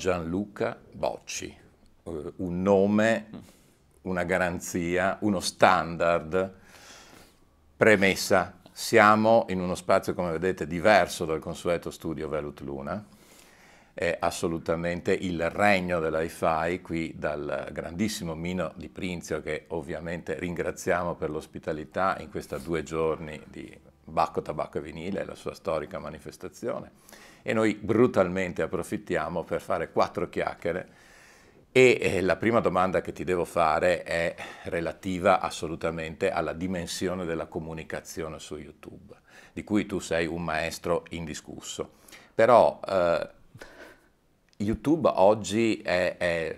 Gianluca Bocci, eh, un nome, una garanzia, uno standard. Premessa, siamo in uno spazio, come vedete, diverso dal consueto studio Velut Luna, è assolutamente il regno dell'hi-fi, qui dal grandissimo Mino di Prinzio, che ovviamente ringraziamo per l'ospitalità in questi due giorni di Bacco, Tabacco e Vinile, la sua storica manifestazione e noi brutalmente approfittiamo per fare quattro chiacchiere e eh, la prima domanda che ti devo fare è relativa assolutamente alla dimensione della comunicazione su YouTube, di cui tu sei un maestro indiscusso. Però eh, YouTube oggi è, è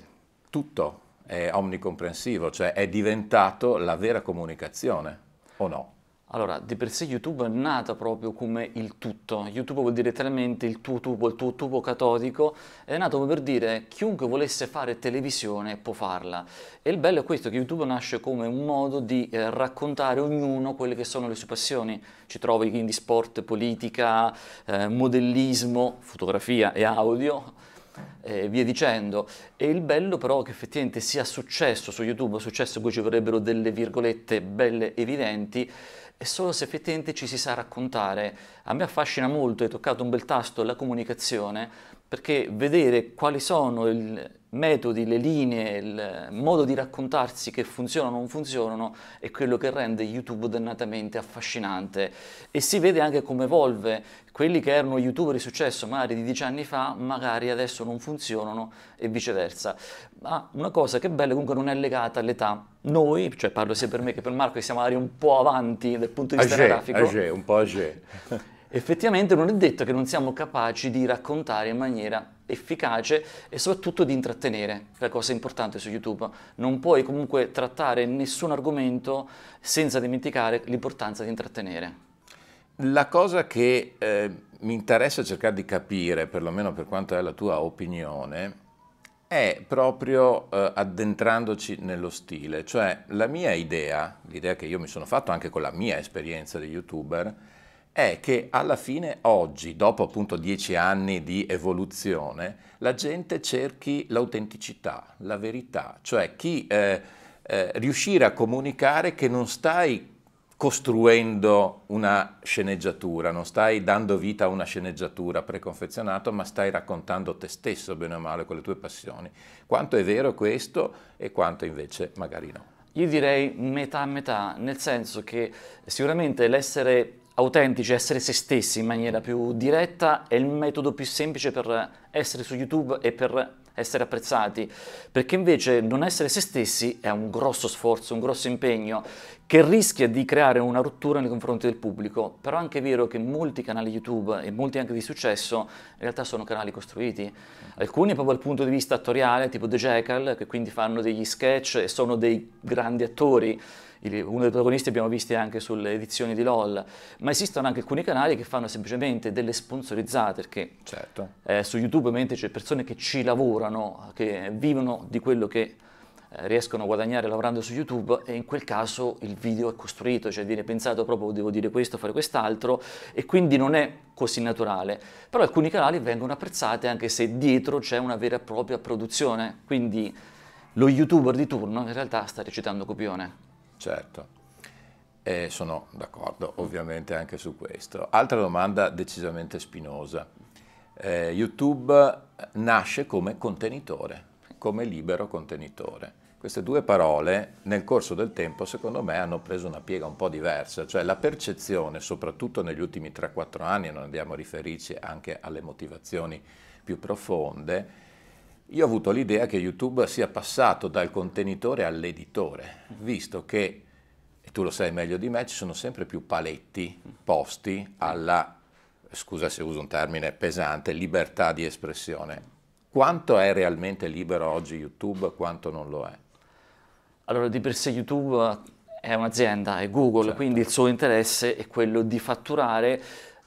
tutto, è omnicomprensivo, cioè è diventato la vera comunicazione, o no? Allora, di per sé YouTube è nato proprio come il tutto. YouTube vuol dire letteralmente il tuo tubo, il tuo tubo catodico, è nato come per dire chiunque volesse fare televisione può farla. E il bello è questo, che YouTube nasce come un modo di eh, raccontare ognuno quelle che sono le sue passioni. Ci trovi quindi sport, politica, eh, modellismo, fotografia e audio, e via dicendo. E il bello però che effettivamente sia successo su YouTube, successo qui ci vorrebbero delle virgolette belle evidenti, è solo se effettivamente ci si sa raccontare. A me affascina molto, hai toccato un bel tasto, la comunicazione, perché vedere quali sono i metodi, le linee, il modo di raccontarsi che funzionano o non funzionano è quello che rende YouTube dannatamente affascinante e si vede anche come evolve. Quelli che erano youtuber di successo magari di dieci anni fa, magari adesso non funzionano e viceversa. Ma una cosa che è bella comunque non è legata all'età. Noi, cioè parlo sia per me che per Marco, che siamo magari un po' avanti dal punto di vista grafico. Agé, un po' agé. effettivamente non è detto che non siamo capaci di raccontare in maniera efficace e soprattutto di intrattenere, la cosa importante su YouTube. Non puoi comunque trattare nessun argomento senza dimenticare l'importanza di intrattenere. La cosa che eh, mi interessa cercare di capire, perlomeno per quanto è la tua opinione, è proprio eh, addentrandoci nello stile, cioè la mia idea, l'idea che io mi sono fatto anche con la mia esperienza di youtuber, è che alla fine oggi, dopo appunto dieci anni di evoluzione, la gente cerchi l'autenticità, la verità, cioè chi eh, eh, riuscire a comunicare che non stai costruendo una sceneggiatura, non stai dando vita a una sceneggiatura preconfezionata, ma stai raccontando te stesso, bene o male, con le tue passioni. Quanto è vero questo e quanto invece magari no? Io direi metà metà, nel senso che sicuramente l'essere autentici, essere se stessi in maniera più diretta è il metodo più semplice per essere su YouTube e per essere apprezzati, perché invece non essere se stessi è un grosso sforzo, un grosso impegno che rischia di creare una rottura nei confronti del pubblico, però è anche vero che molti canali YouTube e molti anche di successo in realtà sono canali costruiti, alcuni proprio dal punto di vista attoriale, tipo The Jackal, che quindi fanno degli sketch e sono dei grandi attori, uno dei protagonisti abbiamo visti anche sulle edizioni di LOL, ma esistono anche alcuni canali che fanno semplicemente delle sponsorizzate, perché certo. eh, su YouTube ovviamente c'è persone che ci lavorano, che vivono di quello che eh, riescono a guadagnare lavorando su YouTube e in quel caso il video è costruito, cioè viene pensato proprio devo dire questo, fare quest'altro e quindi non è così naturale. Però alcuni canali vengono apprezzati anche se dietro c'è una vera e propria produzione, quindi lo youtuber di turno in realtà sta recitando copione. Certo, e sono d'accordo ovviamente anche su questo. Altra domanda decisamente spinosa. Eh, YouTube nasce come contenitore, come libero contenitore. queste due parole nel corso del tempo secondo me hanno preso una piega un po' diversa, cioè la percezione, soprattutto negli ultimi 3-4 anni, e non andiamo a riferirci anche alle motivazioni più profonde, io ho avuto l'idea che YouTube sia passato dal contenitore all'editore, visto che, e tu lo sai meglio di me, ci sono sempre più paletti posti alla, scusa se uso un termine pesante, libertà di espressione. Quanto è realmente libero oggi YouTube, quanto non lo è? Allora, di per sé YouTube è un'azienda, è Google, certo. quindi il suo interesse è quello di fatturare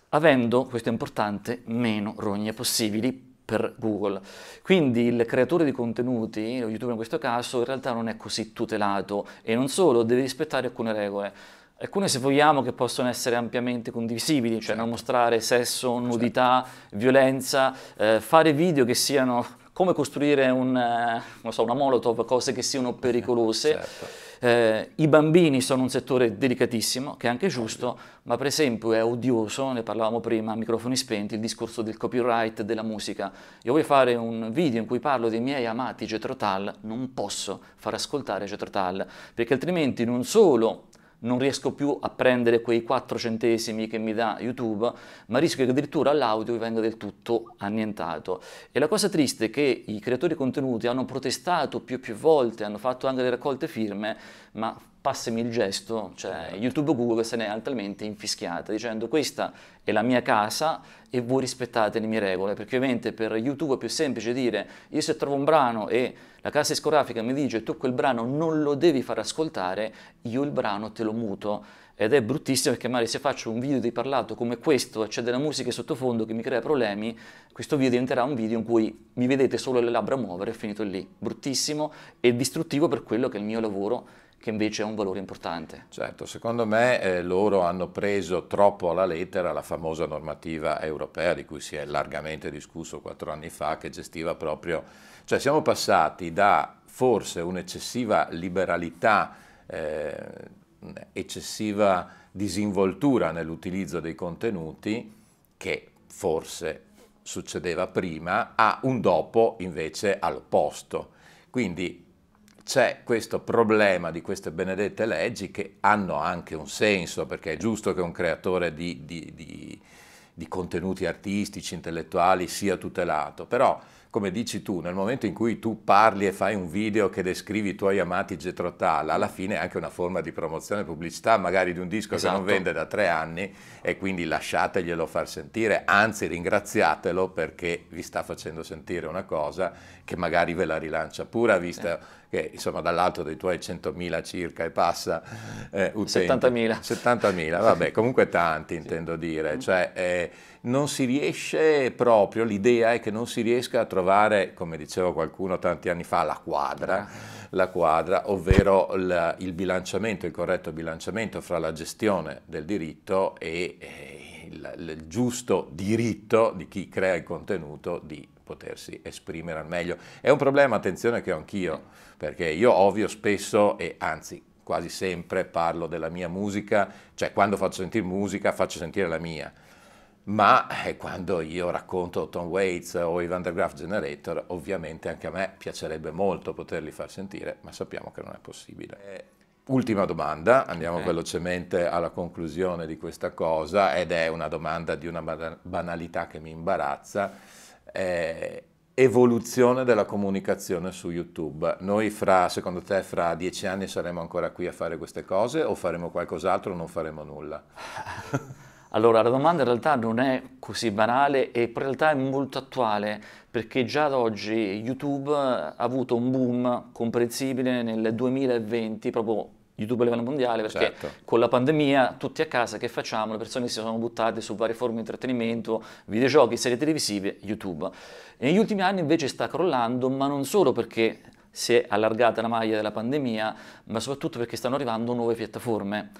avendo, questo è importante, meno rogne possibili per Google. Quindi il creatore di contenuti, YouTube in questo caso, in realtà non è così tutelato e non solo, deve rispettare alcune regole. Alcune se vogliamo che possono essere ampiamente condivisibili, cioè certo. non mostrare sesso, nudità, certo. violenza, eh, fare video che siano come costruire un, eh, so, una molotov, cose che siano pericolose. Certo eh, I bambini sono un settore delicatissimo, che è anche giusto, ma per esempio è odioso, ne parlavamo prima a microfoni spenti, il discorso del copyright della musica. Io voglio fare un video in cui parlo dei miei amati Jethro Tull, non posso far ascoltare Jethro Tull, perché altrimenti non solo non riesco più a prendere quei 4 centesimi che mi dà YouTube, ma rischio che addirittura l'audio venga del tutto annientato. E la cosa triste è che i creatori di contenuti hanno protestato più e più volte, hanno fatto anche le raccolte firme, ma passami il gesto, cioè YouTube o Google se ne è altamente infischiata dicendo questa è la mia casa e voi rispettate le mie regole, perché ovviamente per YouTube è più semplice dire io se trovo un brano e la casa discografica mi dice tu quel brano non lo devi far ascoltare, io il brano te lo muto ed è bruttissimo perché magari se faccio un video di parlato come questo e c'è della musica sottofondo che mi crea problemi, questo video diventerà un video in cui mi vedete solo le labbra muovere e finito lì. Bruttissimo e distruttivo per quello che è il mio lavoro che invece è un valore importante. Certo, secondo me eh, loro hanno preso troppo alla lettera la famosa normativa europea di cui si è largamente discusso quattro anni fa, che gestiva proprio, cioè siamo passati da forse un'eccessiva liberalità, eh, eccessiva disinvoltura nell'utilizzo dei contenuti, che forse succedeva prima, a un dopo invece all'opposto. Quindi c'è questo problema di queste benedette leggi che hanno anche un senso, perché è giusto che un creatore di, di, di, di contenuti artistici, intellettuali sia tutelato, però come dici tu, nel momento in cui tu parli e fai un video che descrivi i tuoi amati Getrotal, alla fine è anche una forma di promozione e pubblicità, magari di un disco esatto. che non esatto. vende da tre anni e quindi lasciateglielo far sentire, anzi ringraziatelo perché vi sta facendo sentire una cosa che magari ve la rilancia pura, vista sì. che insomma dall'alto dei tuoi 100.000 circa e passa eh, utenti. 70.000. 70.000, vabbè, comunque tanti sì. intendo dire, cioè... Eh, non si riesce proprio, l'idea è che non si riesca a trovare, come diceva qualcuno tanti anni fa, la quadra, la quadra ovvero il, il bilanciamento, il corretto bilanciamento fra la gestione del diritto e, e il, il giusto diritto di chi crea il contenuto di potersi esprimere al meglio. È un problema, attenzione, che ho anch'io, perché io ovvio spesso e anzi quasi sempre parlo della mia musica, cioè quando faccio sentire musica faccio sentire la mia ma eh, quando io racconto Tom Waits o i Van der Graaf Generator, ovviamente anche a me piacerebbe molto poterli far sentire, ma sappiamo che non è possibile. Eh, ultima domanda, andiamo okay. velocemente alla conclusione di questa cosa ed è una domanda di una banalità che mi imbarazza. Eh, evoluzione della comunicazione su YouTube. Noi fra, secondo te, fra dieci anni saremo ancora qui a fare queste cose o faremo qualcos'altro o non faremo nulla? Allora, la domanda in realtà non è così banale e in realtà è molto attuale perché già ad oggi YouTube ha avuto un boom comprensibile nel 2020, proprio YouTube a livello mondiale, perché certo. con la pandemia tutti a casa che facciamo? Le persone si sono buttate su varie forme di intrattenimento, videogiochi, serie televisive, YouTube. E negli ultimi anni invece sta crollando, ma non solo perché si è allargata la maglia della pandemia, ma soprattutto perché stanno arrivando nuove piattaforme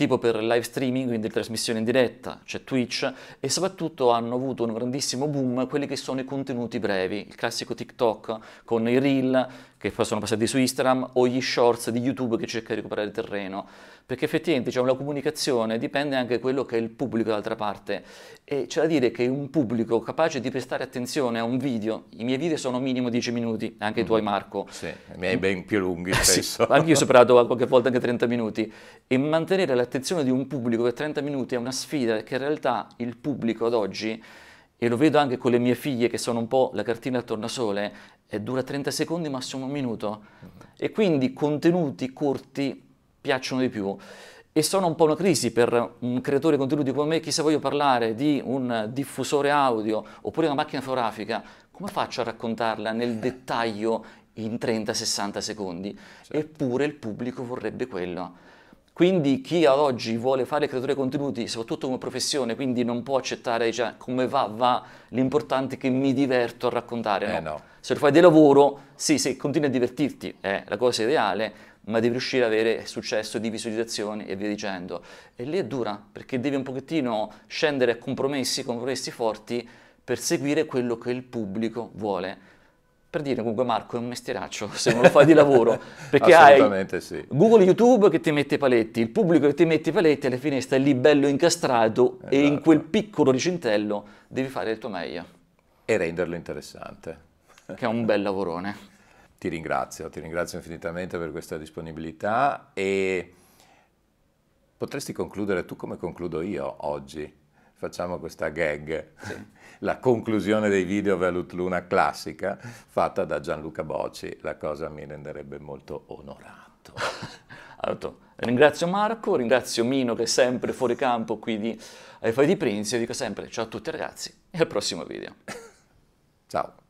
tipo per live streaming, quindi trasmissione in diretta, c'è Twitch e soprattutto hanno avuto un grandissimo boom quelli che sono i contenuti brevi, il classico TikTok con i reel che poi sono passati su Instagram o gli shorts di YouTube che cerca di recuperare terreno, perché effettivamente diciamo, la comunicazione dipende anche da quello che è il pubblico dall'altra parte e c'è da dire che un pubblico capace di prestare attenzione a un video, i miei video sono minimo 10 minuti, anche i tuoi Marco. Sì, i miei ben più lunghi Sì, spesso. anche io ho superato qualche volta anche 30 minuti e mantenere l'attenzione di un pubblico per 30 minuti è una sfida perché in realtà il pubblico ad oggi e lo vedo anche con le mie figlie che sono un po' la cartina al tornasole, e dura 30 secondi, massimo un minuto. E quindi contenuti corti piacciono di più. E sono un po' una crisi per un creatore di contenuti come me, chi se voglio parlare di un diffusore audio oppure una macchina fotografica, come faccio a raccontarla nel dettaglio in 30-60 secondi? Certo. Eppure il pubblico vorrebbe quello. Quindi chi ad oggi vuole fare creatore di contenuti, soprattutto come professione, quindi non può accettare, cioè, come va, va, l'importante è che mi diverto a raccontare. No? Eh no. Se lo fai di lavoro, sì, se continui a divertirti è la cosa ideale, ma devi riuscire ad avere successo di visualizzazioni e via dicendo. E lì è dura, perché devi un pochettino scendere a compromessi, compromessi forti, per seguire quello che il pubblico vuole. Per dire comunque Marco è un mestieraccio se non lo fai di lavoro, perché hai sì. Google YouTube che ti mette i paletti, il pubblico che ti mette i paletti, alla fine stai lì bello incastrato e in Esatto. quel piccolo ricintello devi fare il tuo meglio, E renderlo interessante. che è un bel lavorone. Ti ringrazio, ti ringrazio infinitamente per questa disponibilità e potresti concludere tu come concludo io oggi. Facciamo questa gag, la conclusione dei video Velut Luna classica fatta da Gianluca Bocci. La cosa mi renderebbe molto onorato. Allora, ringrazio Marco, ringrazio Mino che è sempre fuori campo qui di ai Fai di Prince, io dico sempre ciao a tutti ragazzi e al prossimo video. Ciao.